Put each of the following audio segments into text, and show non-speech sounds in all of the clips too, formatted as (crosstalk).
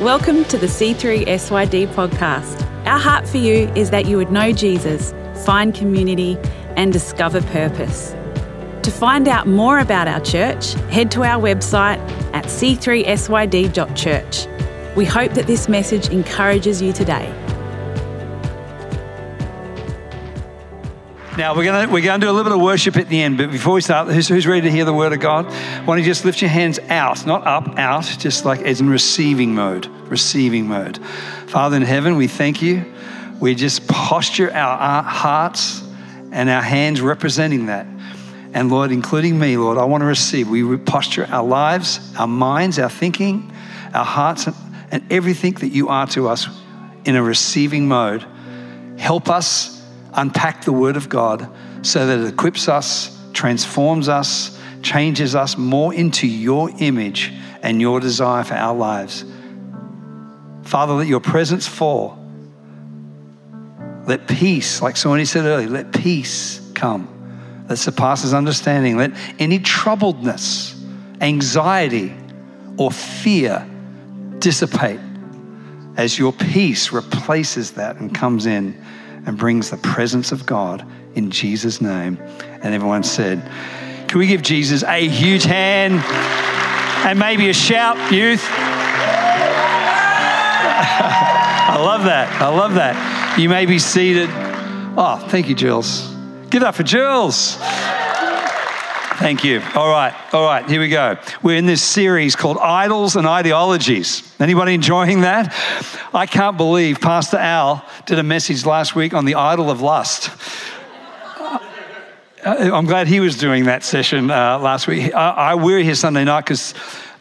Welcome to the C3SYD podcast. Our heart for you is that you would know Jesus, find community, and discover purpose. To find out more about our church, head to our website at c3syd.church. We hope that this message encourages you today. Now we're gonna we're gonna do a little bit of worship at the end, but before we start, who's, who's ready to hear the word of God? Why don't you just lift your hands out, not up, out, just like as in receiving mode, receiving mode. Father in heaven, we thank you. We just posture our hearts and our hands representing that. And Lord, including me, Lord, I want to receive. We posture our lives, our minds, our thinking, our hearts, and everything that you are to us in a receiving mode. Help us unpack the Word of God so that it equips us, transforms us, changes us more into your image and your desire for our lives. Father, let your presence fall. Let peace, like somebody said earlier, let peace come that surpasses understanding. Let any troubledness, anxiety, or fear dissipate as your peace replaces that and comes in and brings the presence of God in Jesus' name. And everyone said, Can we give Jesus a huge hand and maybe a shout, youth? (laughs) I love that. I love that. You may be seated. Oh, thank you, Jules. Give that for Jules. Thank you. All right, all right, here we go. We're in this series called Idols and Ideologies. Anybody enjoying that? I can't believe Pastor Al did a message last week on the idol of lust. Uh, I'm glad he was doing that session uh, last week. I, I, we were here Sunday night because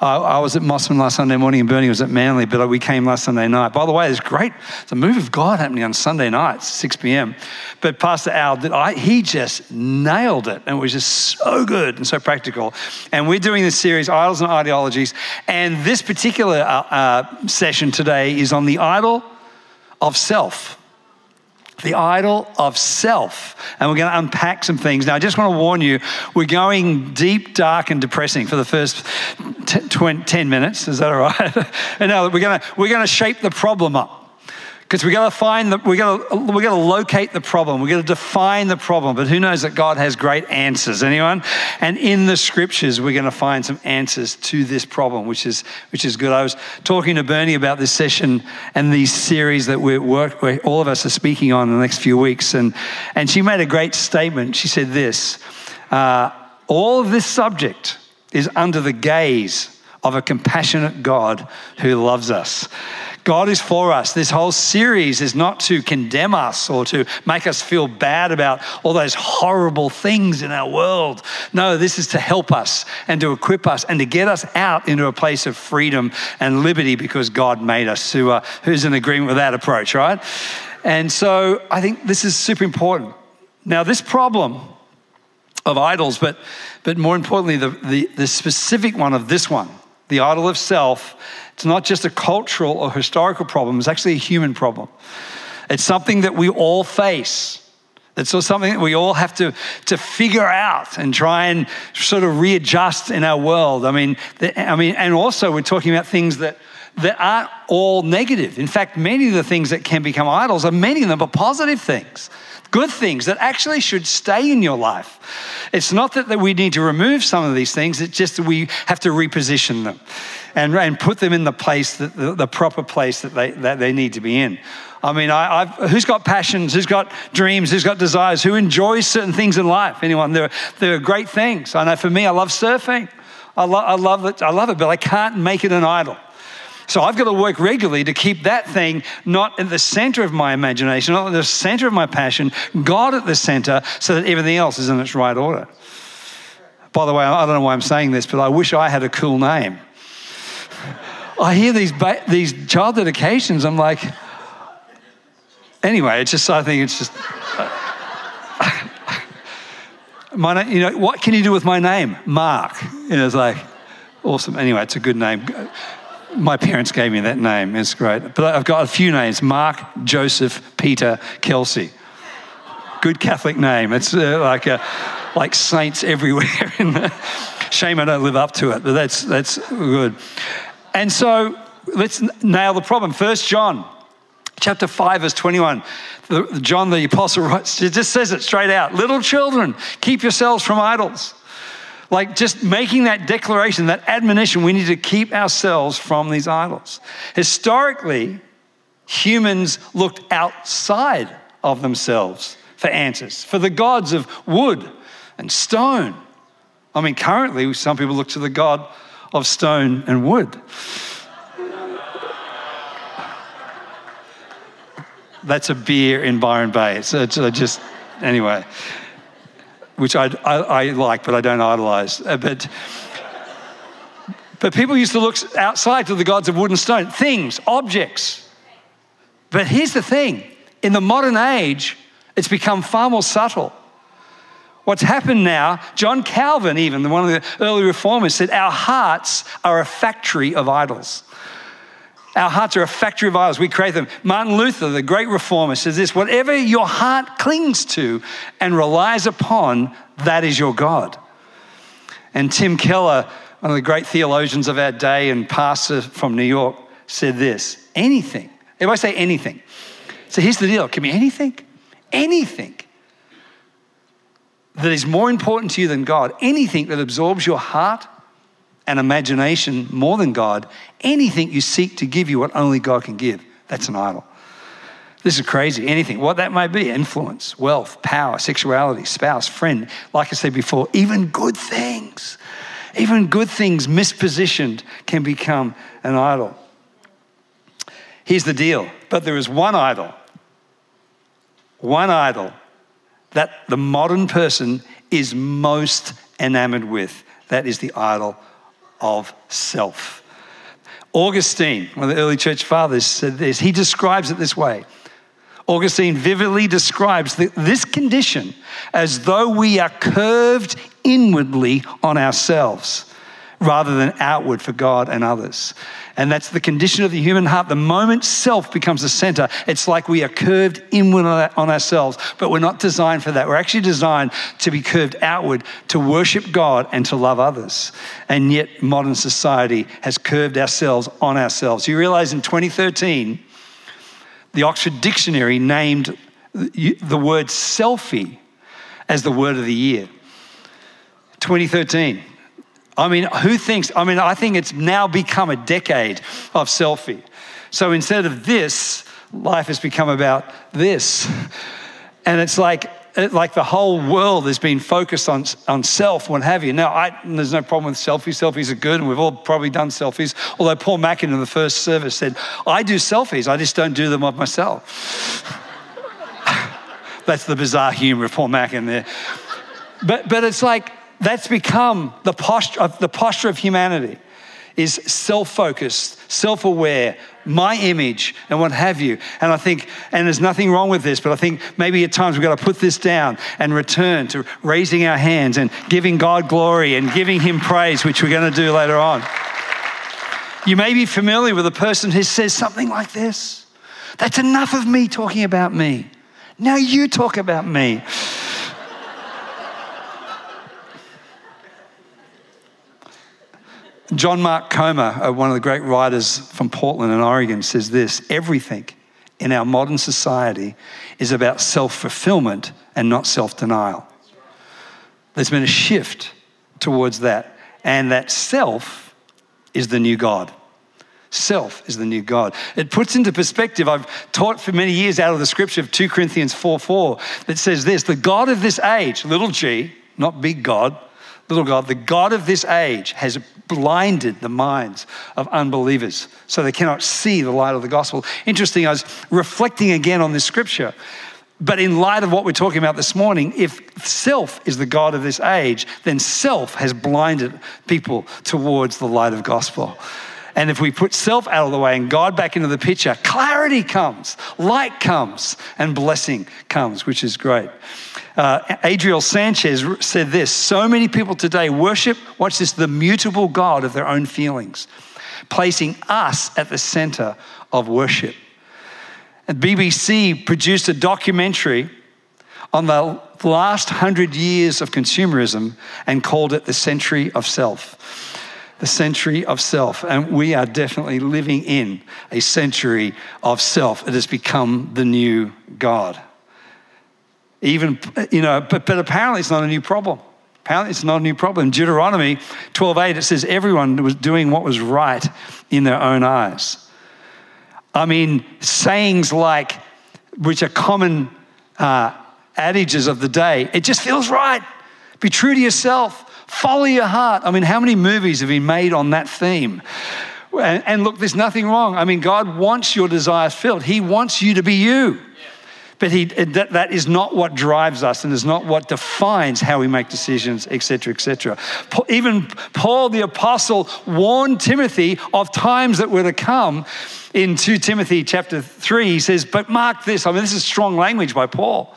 I was at Mosman last Sunday morning and Bernie was at Manly, but we came last Sunday night. By the way, there's great, a move of God happening on Sunday nights, 6 p.m. But Pastor Al, I, he just nailed it and it was just so good and so practical. And we're doing this series, Idols and Ideologies. And this particular uh, uh, session today is on the idol of self the idol of self. And we're going to unpack some things. Now, I just want to warn you, we're going deep, dark, and depressing for the first t- 20, 10 minutes. Is that all right? (laughs) and now we're going to, we're going to shape the problem up because we got to find the, we got to we got to locate the problem. We got to define the problem. But who knows that god has great answers? Anyone? And in the scriptures we're going to find some answers to this problem which is which is good. I was talking to bernie about this session and these series that we're work where all of us are speaking on in the next few weeks. And and she made a great statement. She said this uh, all of this subject is under the gaze of a compassionate god who loves us God is for us. This whole series is not to condemn us or to make us feel bad about all those horrible things in our world. No, this is to help us and to equip us and to get us out into a place of freedom and liberty because God made us. Who, uh, who's in agreement with that approach, right? And so I think this is super important. Now, this problem of idols, but, but more importantly, the, the, the specific one of this one, the idol of self, it's not just a cultural or historical problem, it's actually a human problem. It's something that we all face. It's something that we all have to, to figure out and try and sort of readjust in our world. I mean, the, I mean, and also we're talking about things that, that aren't all negative. In fact, many of the things that can become idols are many of them are positive things good things that actually should stay in your life. It's not that, that we need to remove some of these things, it's just that we have to reposition them and, and put them in the place, that, the, the proper place that they, that they need to be in. I mean, I, who's got passions? Who's got dreams? Who's got desires? Who enjoys certain things in life? Anyone? There, there are great things. I know for me, I love surfing. I, lo- I, love it, I love it, but I can't make it an idol. So I've got to work regularly to keep that thing not at the center of my imagination, not at the center of my passion, God at the center, so that everything else is in its right order. By the way, I don't know why I'm saying this, but I wish I had a cool name. I hear these, ba- these child dedications, I'm like, anyway, it's just, I think it's just. (laughs) my, name, you know, what can you do with my name? Mark. You know, it's like, awesome. Anyway, it's a good name my parents gave me that name. It's great. But I've got a few names Mark, Joseph, Peter, Kelsey. Good Catholic name. It's uh, like, a, like saints everywhere. (laughs) Shame I don't live up to it, but that's, that's good. And so let's nail the problem. First John chapter 5 verse 21 john the apostle writes it just says it straight out little children keep yourselves from idols like just making that declaration that admonition we need to keep ourselves from these idols. Historically humans looked outside of themselves for answers for the gods of wood and stone. I mean currently some people look to the god of stone and wood. That's a beer in Byron Bay. So just, anyway, which I, I, I, like, but I don't idolize. Uh, but, but people used to look outside to the gods of wood and stone, things, objects. But here's the thing in the modern age, it's become far more subtle. What's happened now, John Calvin, even one of the early reformers, said, Our hearts are a factory of idols. Our hearts are a factory of idols. We create them. Martin Luther, the great reformer, says this whatever your heart clings to and relies upon, that is your God. And Tim Keller, one of the great theologians of our day and pastor from New York, said this anything. I say anything, so here's the deal it can be anything, anything that is more important to you than God, anything that absorbs your heart and imagination more than God, anything you seek to give you what only God can give, that's an idol. This is crazy. Anything, what that may be influence, wealth, power, sexuality, spouse, friend, like I said before, even good things, even good things mispositioned can become an idol. Here's the deal, but there is one idol, one idol that the modern person is most enamored with. That is the idol of self. Augustine, one of the early church fathers, said this. He describes it this way. Augustine vividly describes this condition as though we are curved inwardly on ourselves rather than outward for God and others. And that's the condition of the human heart. The moment self becomes the center, it's like we are curved inward on ourselves, but we're not designed for that. We're actually designed to be curved outward, to worship God and to love others. And yet, modern society has curved ourselves on ourselves. You realize in 2013, the Oxford Dictionary named the word selfie as the word of the year. 2013. I mean, who thinks? I mean, I think it's now become a decade of selfie. So instead of this, life has become about this. And it's like, like the whole world has been focused on, on self, what have you. Now, I, there's no problem with selfies. Selfies are good, and we've all probably done selfies. Although Paul Mackin in the first service said, I do selfies, I just don't do them of myself. (laughs) That's the bizarre humor of Paul Mackin there. But, but it's like, that's become the posture of, the posture of humanity is self-focused, self-aware, my image and what have you. And I think, and there's nothing wrong with this, but I think maybe at times we've got to put this down and return to raising our hands and giving God glory and giving Him praise, which we're going to do later on. You may be familiar with a person who says something like this. That's enough of me talking about me. Now you talk about me. John Mark Comer, uh, one of the great writers from Portland and Oregon, says this everything in our modern society is about self fulfillment and not self denial. There's been a shift towards that, and that self is the new God. Self is the new God. It puts into perspective, I've taught for many years out of the scripture of 2 Corinthians 4 4 that says this the God of this age, little g, not big God, little God, the God of this age has blinded the minds of unbelievers so they cannot see the light of the gospel. Interesting, I was reflecting again on this scripture. But in light of what we're talking about this morning, if self is the God of this age, then self has blinded people towards the light of gospel. And if we put self out of the way and God back into the picture, clarity comes, light comes, and blessing comes, which is great. Uh, Adriel Sanchez said this So many people today worship, watch this, the mutable God of their own feelings, placing us at the center of worship. And BBC produced a documentary on the last hundred years of consumerism and called it the century of self. The century of self. And we are definitely living in a century of self. It has become the new God. Even, you know, but, but apparently it's not a new problem. Apparently it's not a new problem. Deuteronomy 12.8, it says everyone was doing what was right in their own eyes. I mean, sayings like, which are common uh, adages of the day, it just feels right. Be true to yourself. Follow your heart. I mean, how many movies have been made on that theme? And, and look, there's nothing wrong. I mean, God wants your desires filled. He wants you to be you. But he, that, that is not what drives us and is not what defines how we make decisions, etc., etc. Even Paul the Apostle warned Timothy of times that were to come in 2 Timothy chapter 3. He says, But mark this. I mean, this is strong language by Paul.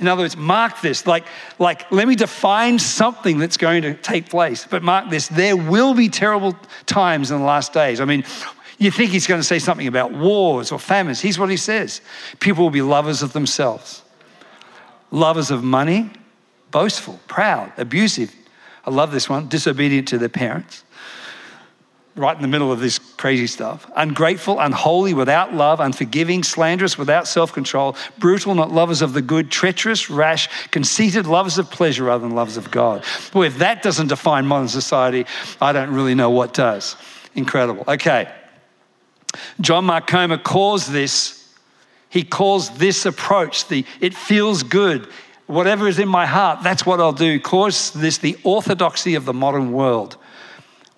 In other words, mark this. Like, like, let me define something that's going to take place. But mark this. There will be terrible times in the last days. I mean, you think he's going to say something about wars or famines. Here's what he says people will be lovers of themselves, lovers of money, boastful, proud, abusive. I love this one disobedient to their parents right in the middle of this crazy stuff. Ungrateful, unholy, without love, unforgiving, slanderous, without self control, brutal, not lovers of the good, treacherous, rash, conceited, lovers of pleasure rather than lovers of God. Boy, if that doesn't define modern society, I don't really know what does. Incredible. Okay. John Mark Comer calls this, he calls this approach the it feels good. Whatever is in my heart, that's what I'll do. Calls this the orthodoxy of the modern world.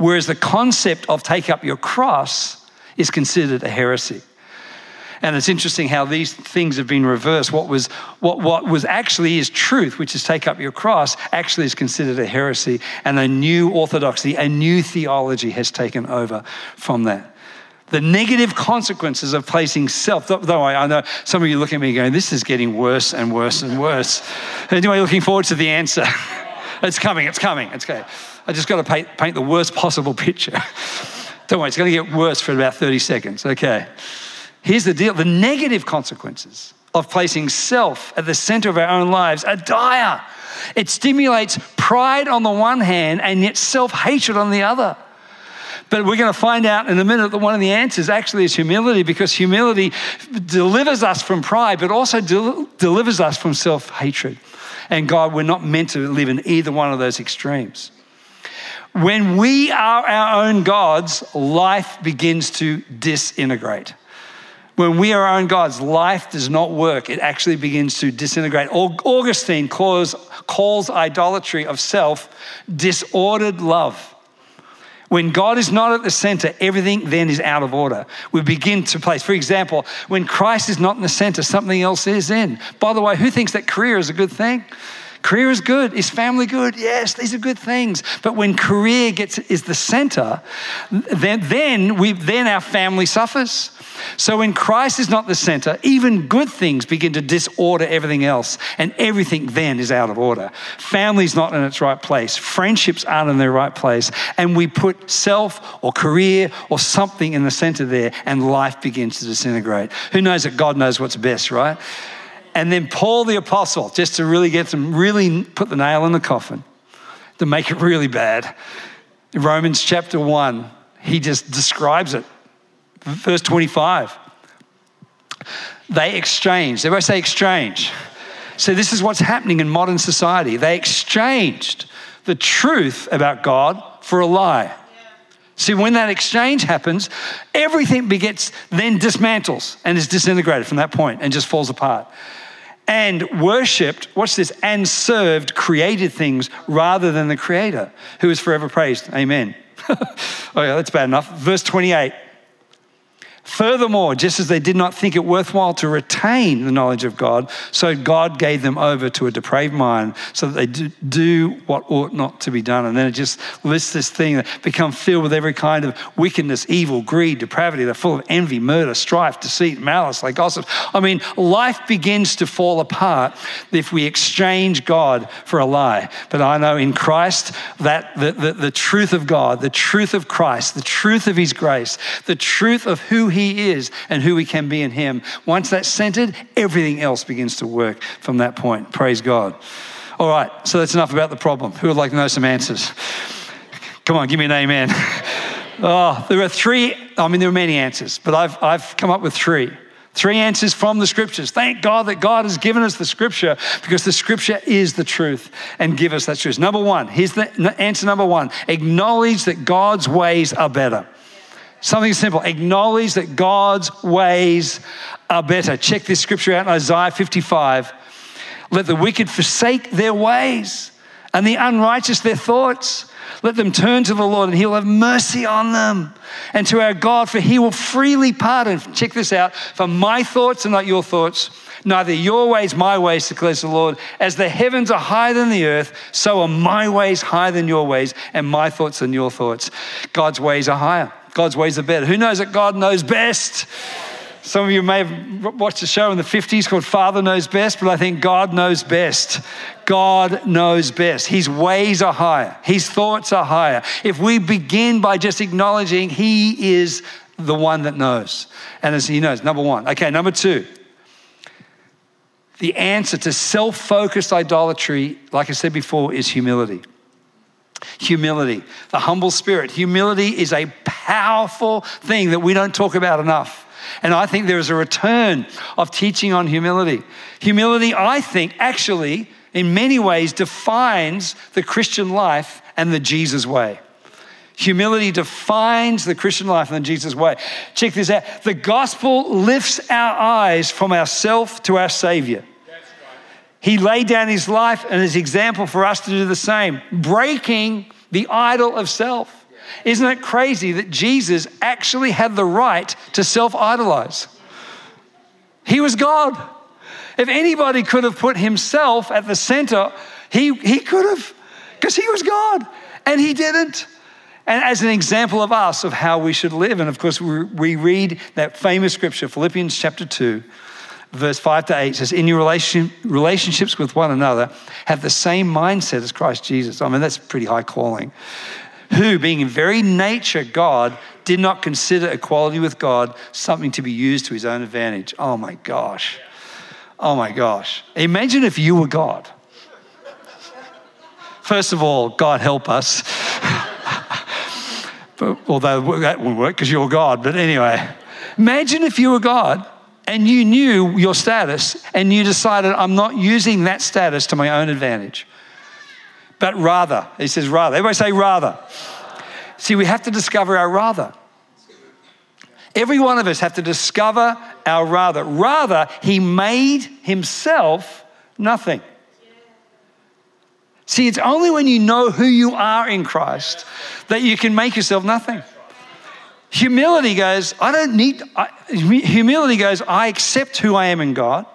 Whereas the concept of take up your cross is considered a heresy. And it's interesting how these things have been reversed. What was, what, what was actually is truth, which is take up your cross, actually is considered a heresy. And a new orthodoxy, a new theology has taken over from that. The negative consequences of placing self, though I know some of you look at me going, this is getting worse and worse and worse. Anyway, looking forward to the answer. (laughs) (laughs) it's coming, it's coming, it's okay. I just got to paint, paint the worst possible picture. (laughs) Don't worry, it's going to get worse for about 30 seconds. Okay. Here's the deal the negative consequences of placing self at the center of our own lives are dire. It stimulates pride on the one hand and yet self hatred on the other. But we're going to find out in a minute that one of the answers actually is humility because humility delivers us from pride, but also del- delivers us from self hatred. And God, we're not meant to live in either one of those extremes. When we are our own gods, life begins to disintegrate. When we are our own gods, life does not work. It actually begins to disintegrate. Augustine calls, calls idolatry of self disordered love. When God is not at the center, everything then is out of order. We begin to place. For example, when Christ is not in the center, something else is in. By the way, who thinks that career is a good thing? Career is good. Is family good? Yes, these are good things. But when career gets is the center, then then we then our family suffers. So when Christ is not the center, even good things begin to disorder everything else, and everything then is out of order. Family's not in its right place. Friendships aren't in their right place, and we put self or career or something in the center there, and life begins to disintegrate. Who knows that God knows what's best, right? And then Paul the Apostle, just to really get them, really put the nail in the coffin, to make it really bad. In Romans chapter 1, he just describes it. Verse 25. They exchanged. Everybody say exchange. So, this is what's happening in modern society. They exchanged the truth about God for a lie. See, when that exchange happens, everything begets, then dismantles and is disintegrated from that point and just falls apart and worshipped, watch this, and served created things rather than the creator who is forever praised. Amen. (laughs) oh, yeah, that's bad enough. Verse 28 Furthermore, just as they did not think it worthwhile to retain the knowledge of God, so God gave them over to a depraved mind so that they do what ought not to be done. And then it just lists this thing that become filled with every kind of wickedness, evil, greed, depravity. They're full of envy, murder, strife, deceit, malice, like gossip. I mean, life begins to fall apart if we exchange God for a lie. But I know in Christ that the, the, the truth of God, the truth of Christ, the truth of His grace, the truth of who he is and who we can be in Him. Once that's centered, everything else begins to work from that point. Praise God. All right, so that's enough about the problem. Who would like to know some answers? Come on, give me an amen. (laughs) oh, there are three, I mean, there are many answers, but I've, I've come up with three. Three answers from the scriptures. Thank God that God has given us the scripture because the scripture is the truth and give us that truth. Number one, here's the answer number one acknowledge that God's ways are better. Something simple. Acknowledge that God's ways are better. Check this scripture out in Isaiah 55. Let the wicked forsake their ways and the unrighteous their thoughts. Let them turn to the Lord and he'll have mercy on them. And to our God, for he will freely pardon. Check this out. For my thoughts are not your thoughts, neither your ways, my ways, declares the Lord. As the heavens are higher than the earth, so are my ways higher than your ways, and my thoughts than your thoughts. God's ways are higher. God's ways are better. Who knows that God knows best? Some of you may have watched a show in the 50s called Father Knows Best, but I think God knows best. God knows best. His ways are higher, His thoughts are higher. If we begin by just acknowledging He is the one that knows, and as He knows, number one. Okay, number two. The answer to self focused idolatry, like I said before, is humility. Humility, the humble spirit. Humility is a powerful thing that we don't talk about enough. And I think there is a return of teaching on humility. Humility, I think, actually, in many ways, defines the Christian life and the Jesus way. Humility defines the Christian life and the Jesus way. Check this out. The gospel lifts our eyes from ourself to our Savior. He laid down his life and his example for us to do the same, breaking the idol of self. Isn't it crazy that Jesus actually had the right to self idolize? He was God. If anybody could have put himself at the center, he, he could have, because he was God, and he didn't. And as an example of us, of how we should live. And of course, we, we read that famous scripture, Philippians chapter 2, verse 5 to 8 says, In your relation, relationships with one another, have the same mindset as Christ Jesus. I mean, that's pretty high calling who, being in very nature God, did not consider equality with God something to be used to his own advantage. Oh my gosh. Oh my gosh. Imagine if you were God. First of all, God help us. (laughs) but, although that wouldn't work because you're God. But anyway, imagine if you were God and you knew your status and you decided, I'm not using that status to my own advantage but rather. He says rather. Everybody say rather. See, we have to discover our rather. Every one of us have to discover our rather. Rather, he made himself nothing. See, it's only when you know who you are in Christ that you can make yourself nothing. Humility goes, I don't need, I, humility goes, I accept who I am in God.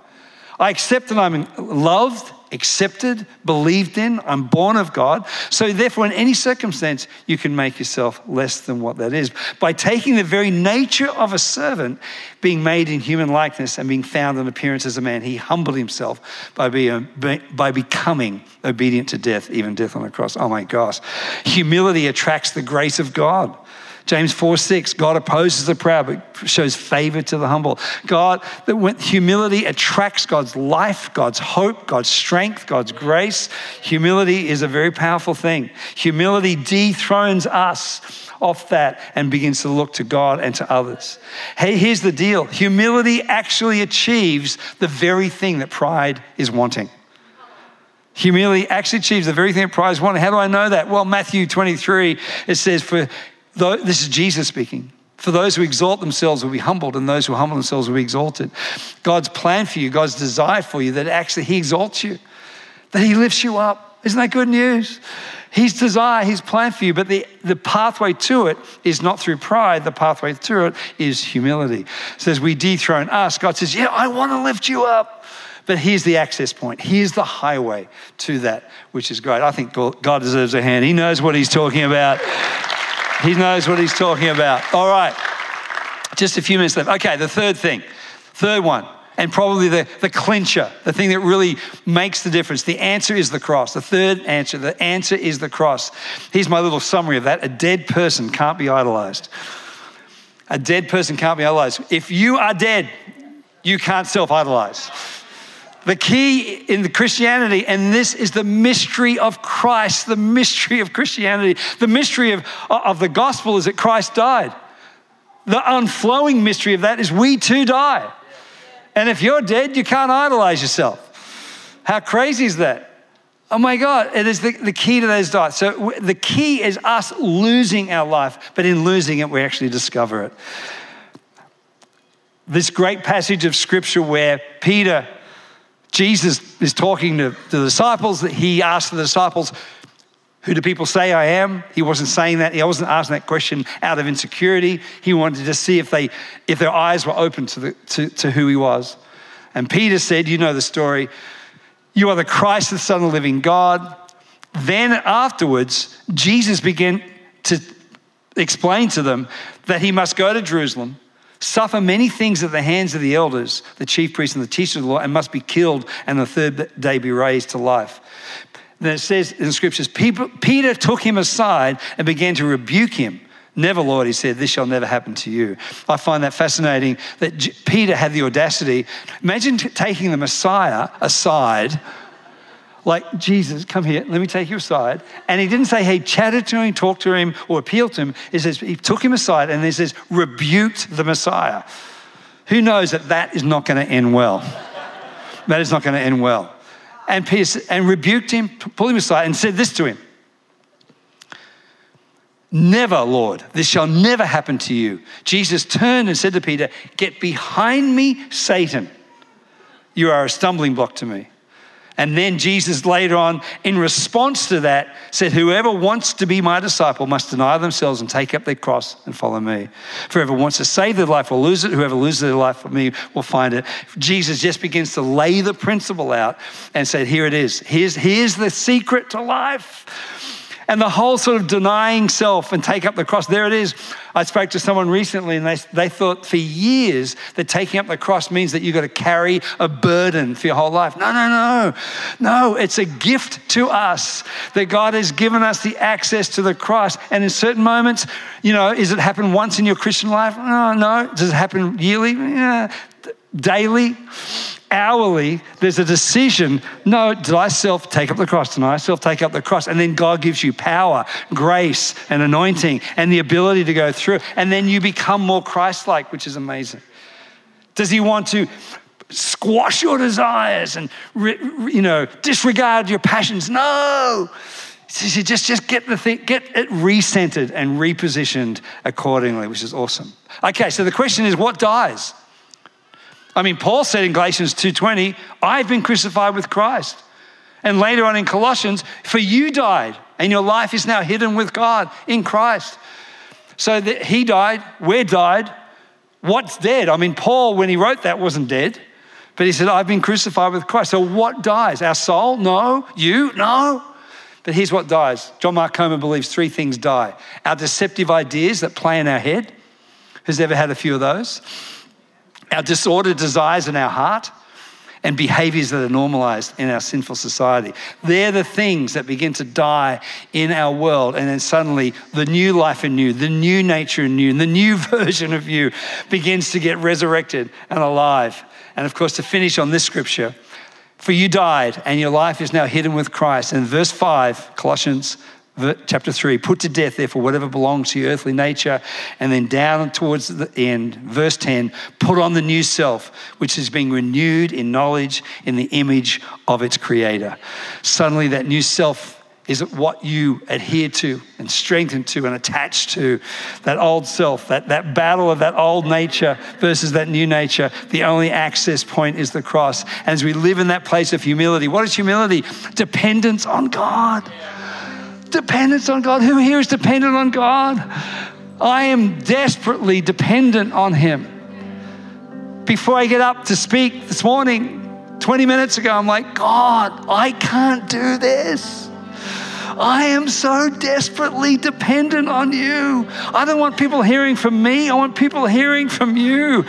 I accept that I'm loved accepted, believed in, I'm born of God. So, therefore, in any circumstance, you can make yourself less than what that is. By taking the very nature of a servant, being made in human likeness and being found in appearance as a man, he humbled himself by, being, by becoming obedient to death, even death on the cross. Oh my gosh. Humility attracts the grace of God. James 4 6, God opposes the proud, but shows favor to the humble. God, that when humility attracts God's life, God's hope, God's strength, God's grace. Humility is a very powerful thing. Humility dethrones us off that and begins to look to God and to others. Hey, here's the deal humility actually achieves the very thing that pride is wanting. Humility actually achieves the very thing that pride is wanting. How do I know that? Well, Matthew 23, it says, For this is Jesus speaking. For those who exalt themselves will be humbled, and those who humble themselves will be exalted. God's plan for you, God's desire for you, that actually He exalts you, that He lifts you up. Isn't that good news? His desire, His plan for you, but the, the pathway to it is not through pride. The pathway to it is humility. So as we dethrone us, God says, Yeah, I want to lift you up. But here's the access point. Here's the highway to that, which is great. I think God deserves a hand. He knows what He's talking about. He knows what he's talking about. All right. Just a few minutes left. Okay, the third thing. Third one, and probably the, the clincher, the thing that really makes the difference. The answer is the cross. The third answer, the answer is the cross. Here's my little summary of that. A dead person can't be idolized. A dead person can't be idolized. If you are dead, you can't self idolize. The key in the Christianity, and this is the mystery of Christ, the mystery of Christianity. The mystery of, of the gospel is that Christ died. The unflowing mystery of that is we too die. And if you're dead, you can't idolize yourself. How crazy is that? Oh my God, it is the, the key to those diets. So the key is us losing our life, but in losing it, we actually discover it. This great passage of scripture where Peter Jesus is talking to, the disciples. He asked the disciples, Who do people say I am? He wasn't saying that. He wasn't asking that question out of insecurity. He wanted to see if, they, if their eyes were open to, the, to, to who he was. And Peter said, You know the story. You are the Christ, the Son of the living God. Then afterwards, Jesus began to explain to them that he must go to Jerusalem suffer many things at the hands of the elders, the chief priests, and the teachers of the law, and must be killed, and the third day be raised to life. Then it says in the scriptures, Peter took him aside and began to rebuke him. Never, Lord, he said, this shall never happen to you. I find that fascinating that Peter had the audacity. Imagine taking the Messiah aside like, Jesus, come here, let me take you aside. And he didn't say, hey, chatted to him, talked to him, or appealed to him. He says, he took him aside and he says, rebuked the Messiah. Who knows that that is not going to end well? that is not going to end well. And Peter and rebuked him, pulled him aside, and said this to him. Never, Lord, this shall never happen to you. Jesus turned and said to Peter, Get behind me, Satan. You are a stumbling block to me. And then Jesus later on, in response to that, said, Whoever wants to be my disciple must deny themselves and take up their cross and follow me. For whoever wants to save their life will lose it. Whoever loses their life for me will find it. Jesus just begins to lay the principle out and said, Here it is. Here's, here's the secret to life and the whole sort of denying self and take up the cross. There it is. I spoke to someone recently and they, they thought for years that taking up the cross means that you've got to carry a burden for your whole life. No, no, no. No, it's a gift to us that God has given us the access to the cross. And in certain moments, you know, is it happen once in your Christian life? No, no. Does it happen yearly? Yeah. Daily? Hourly, there's a decision. No, deny self, take up the cross, deny self, take up the cross. And then God gives you power, grace, and anointing, and the ability to go through. And then you become more Christ like, which is amazing. Does He want to squash your desires and, you know, disregard your passions? No. he Just, just get the thing, get it recentered and repositioned accordingly, which is awesome. Okay, so the question is, what dies? I mean, Paul said in Galatians 2:20, "I've been crucified with Christ." And later on in Colossians, "For you died, and your life is now hidden with God in Christ." So that he died, we're died. What's dead? I mean, Paul, when he wrote that, wasn't dead. But he said, I've been crucified with Christ. So what dies? Our soul? No. You? No. But here's what dies. John Mark Comer believes three things die our deceptive ideas that play in our head. Who's ever had a few of those? Our disordered desires in our heart, and behaviors that are normalized in our sinful society. They're the things that begin to die in our world. And then suddenly, the new life in you, the new nature in you, and the new (laughs) version of you begins to get resurrected and alive. And of course, to finish on this scripture, for you died, and your life is now hidden with Christ. And verse 5, Colossians chapter 3 put to death therefore whatever belongs to your earthly nature and then down towards the end verse 10 put on the new self which is being renewed in knowledge in the image of its creator. Suddenly that new self is what you adhere to and strengthen to and attach to. That old self that, that battle of that old nature versus that new nature the only access point is the cross. And as we live in that place of humility what is humility? Dependence on god. yeah Dependence on God. Who here is dependent on God? I am desperately dependent on Him. Before I get up to speak this morning, 20 minutes ago, I'm like, God, I can't do this. I am so desperately dependent on you. I don't want people hearing from me. I want people hearing from you.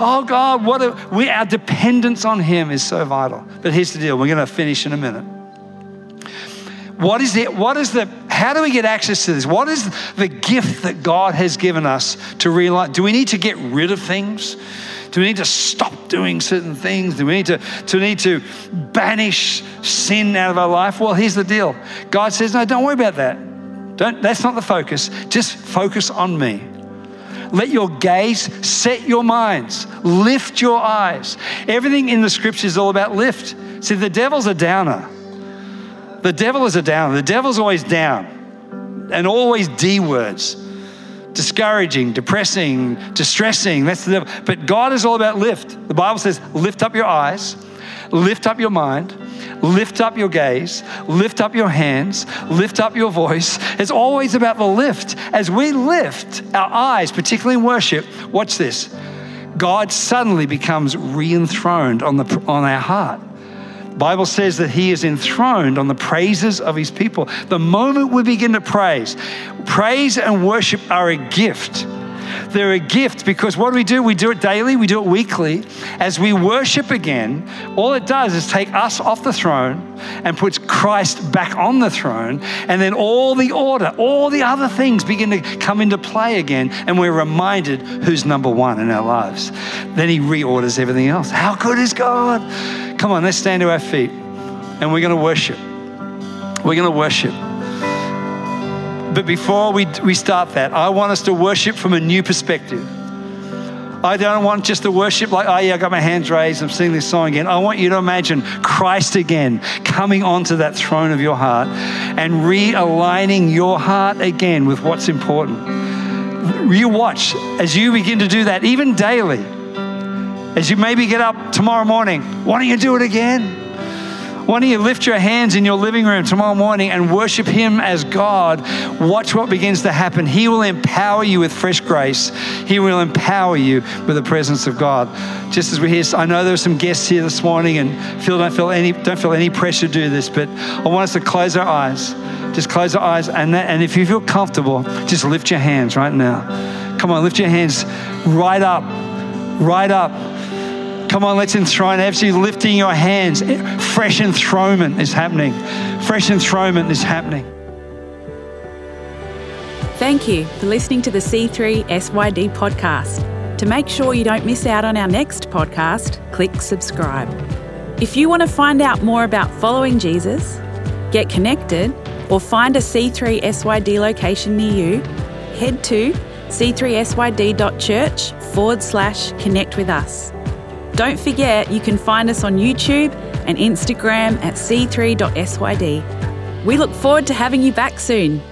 Oh God, what a, we, our dependence on Him is so vital. But here's the deal. We're going to finish in a minute. What is it? What is the how do we get access to this? What is the gift that God has given us to realize? Do we need to get rid of things? Do we need to stop doing certain things? Do we need to, we need to banish sin out of our life? Well, here's the deal God says, no, don't worry about that. Don't, that's not the focus. Just focus on me. Let your gaze set your minds, lift your eyes. Everything in the scripture is all about lift. See, the devil's a downer. The devil is a downer. The devil's always down and always D words discouraging, depressing, distressing. That's the devil. But God is all about lift. The Bible says, lift up your eyes, lift up your mind, lift up your gaze, lift up your hands, lift up your voice. It's always about the lift. As we lift our eyes, particularly in worship, watch this. God suddenly becomes re enthroned on, the, on our heart. Bible says that he is enthroned on the praises of his people. The moment we begin to praise, praise and worship are a gift. They're a gift because what do we do? We do it daily, we do it weekly. As we worship again, all it does is take us off the throne and puts Christ back on the throne. And then all the order, all the other things begin to come into play again. And we're reminded who's number one in our lives. Then he reorders everything else. How good is God? Come on, let's stand to our feet and we're going to worship. We're going to worship. But before we, we start that, I want us to worship from a new perspective. I don't want just to worship like, oh yeah, I got my hands raised, I'm singing this song again. I want you to imagine Christ again coming onto that throne of your heart and realigning your heart again with what's important. You watch as you begin to do that, even daily as you maybe get up tomorrow morning, why don't you do it again? Why don't you lift your hands in your living room tomorrow morning and worship Him as God? Watch what begins to happen. He will empower you with fresh grace. He will empower you with the presence of God. Just as we hear, I know there are some guests here this morning, and feel don't feel any don't feel any pressure to do this, but I want us to close our eyes. Just close our eyes, and that, and if you feel comfortable, just lift your hands right now. Come on, lift your hands right up, right up. Come on, let's enthrone. You lifting your hands, fresh enthronement is happening. Fresh enthronement is happening. Thank you for listening to the C3 SYD podcast. To make sure you don't miss out on our next podcast, click subscribe. If you want to find out more about following Jesus, get connected, or find a C3 SYD location near you, head to c3syd.church forward slash connect with us. Don't forget you can find us on YouTube and Instagram at c3.syd. We look forward to having you back soon.